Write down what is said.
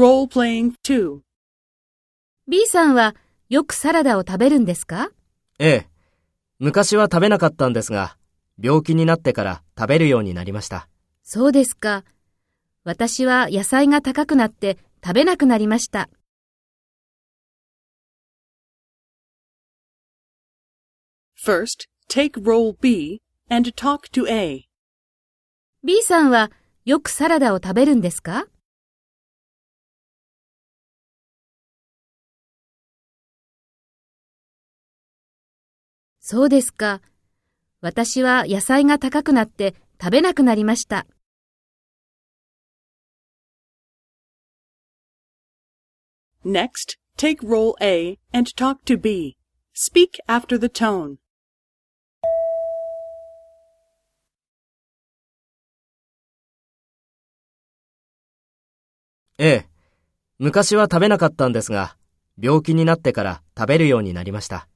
Role-playing 2. B さんはよくサラダを食べるんですか？ええ。昔は食べなかったんですが、病気になってから食べるようになりました。そうですか。私は野菜が高くなって食べなくなりました。First, take role B and talk to A. B さんはよくサラダを食べるんですか？そうですか。私は野菜が高くなって食べなくなりました。Next, take role A and talk to B. Speak after the tone. ええ。昔は食べなかったんですが、病気になってから食べるようになりました。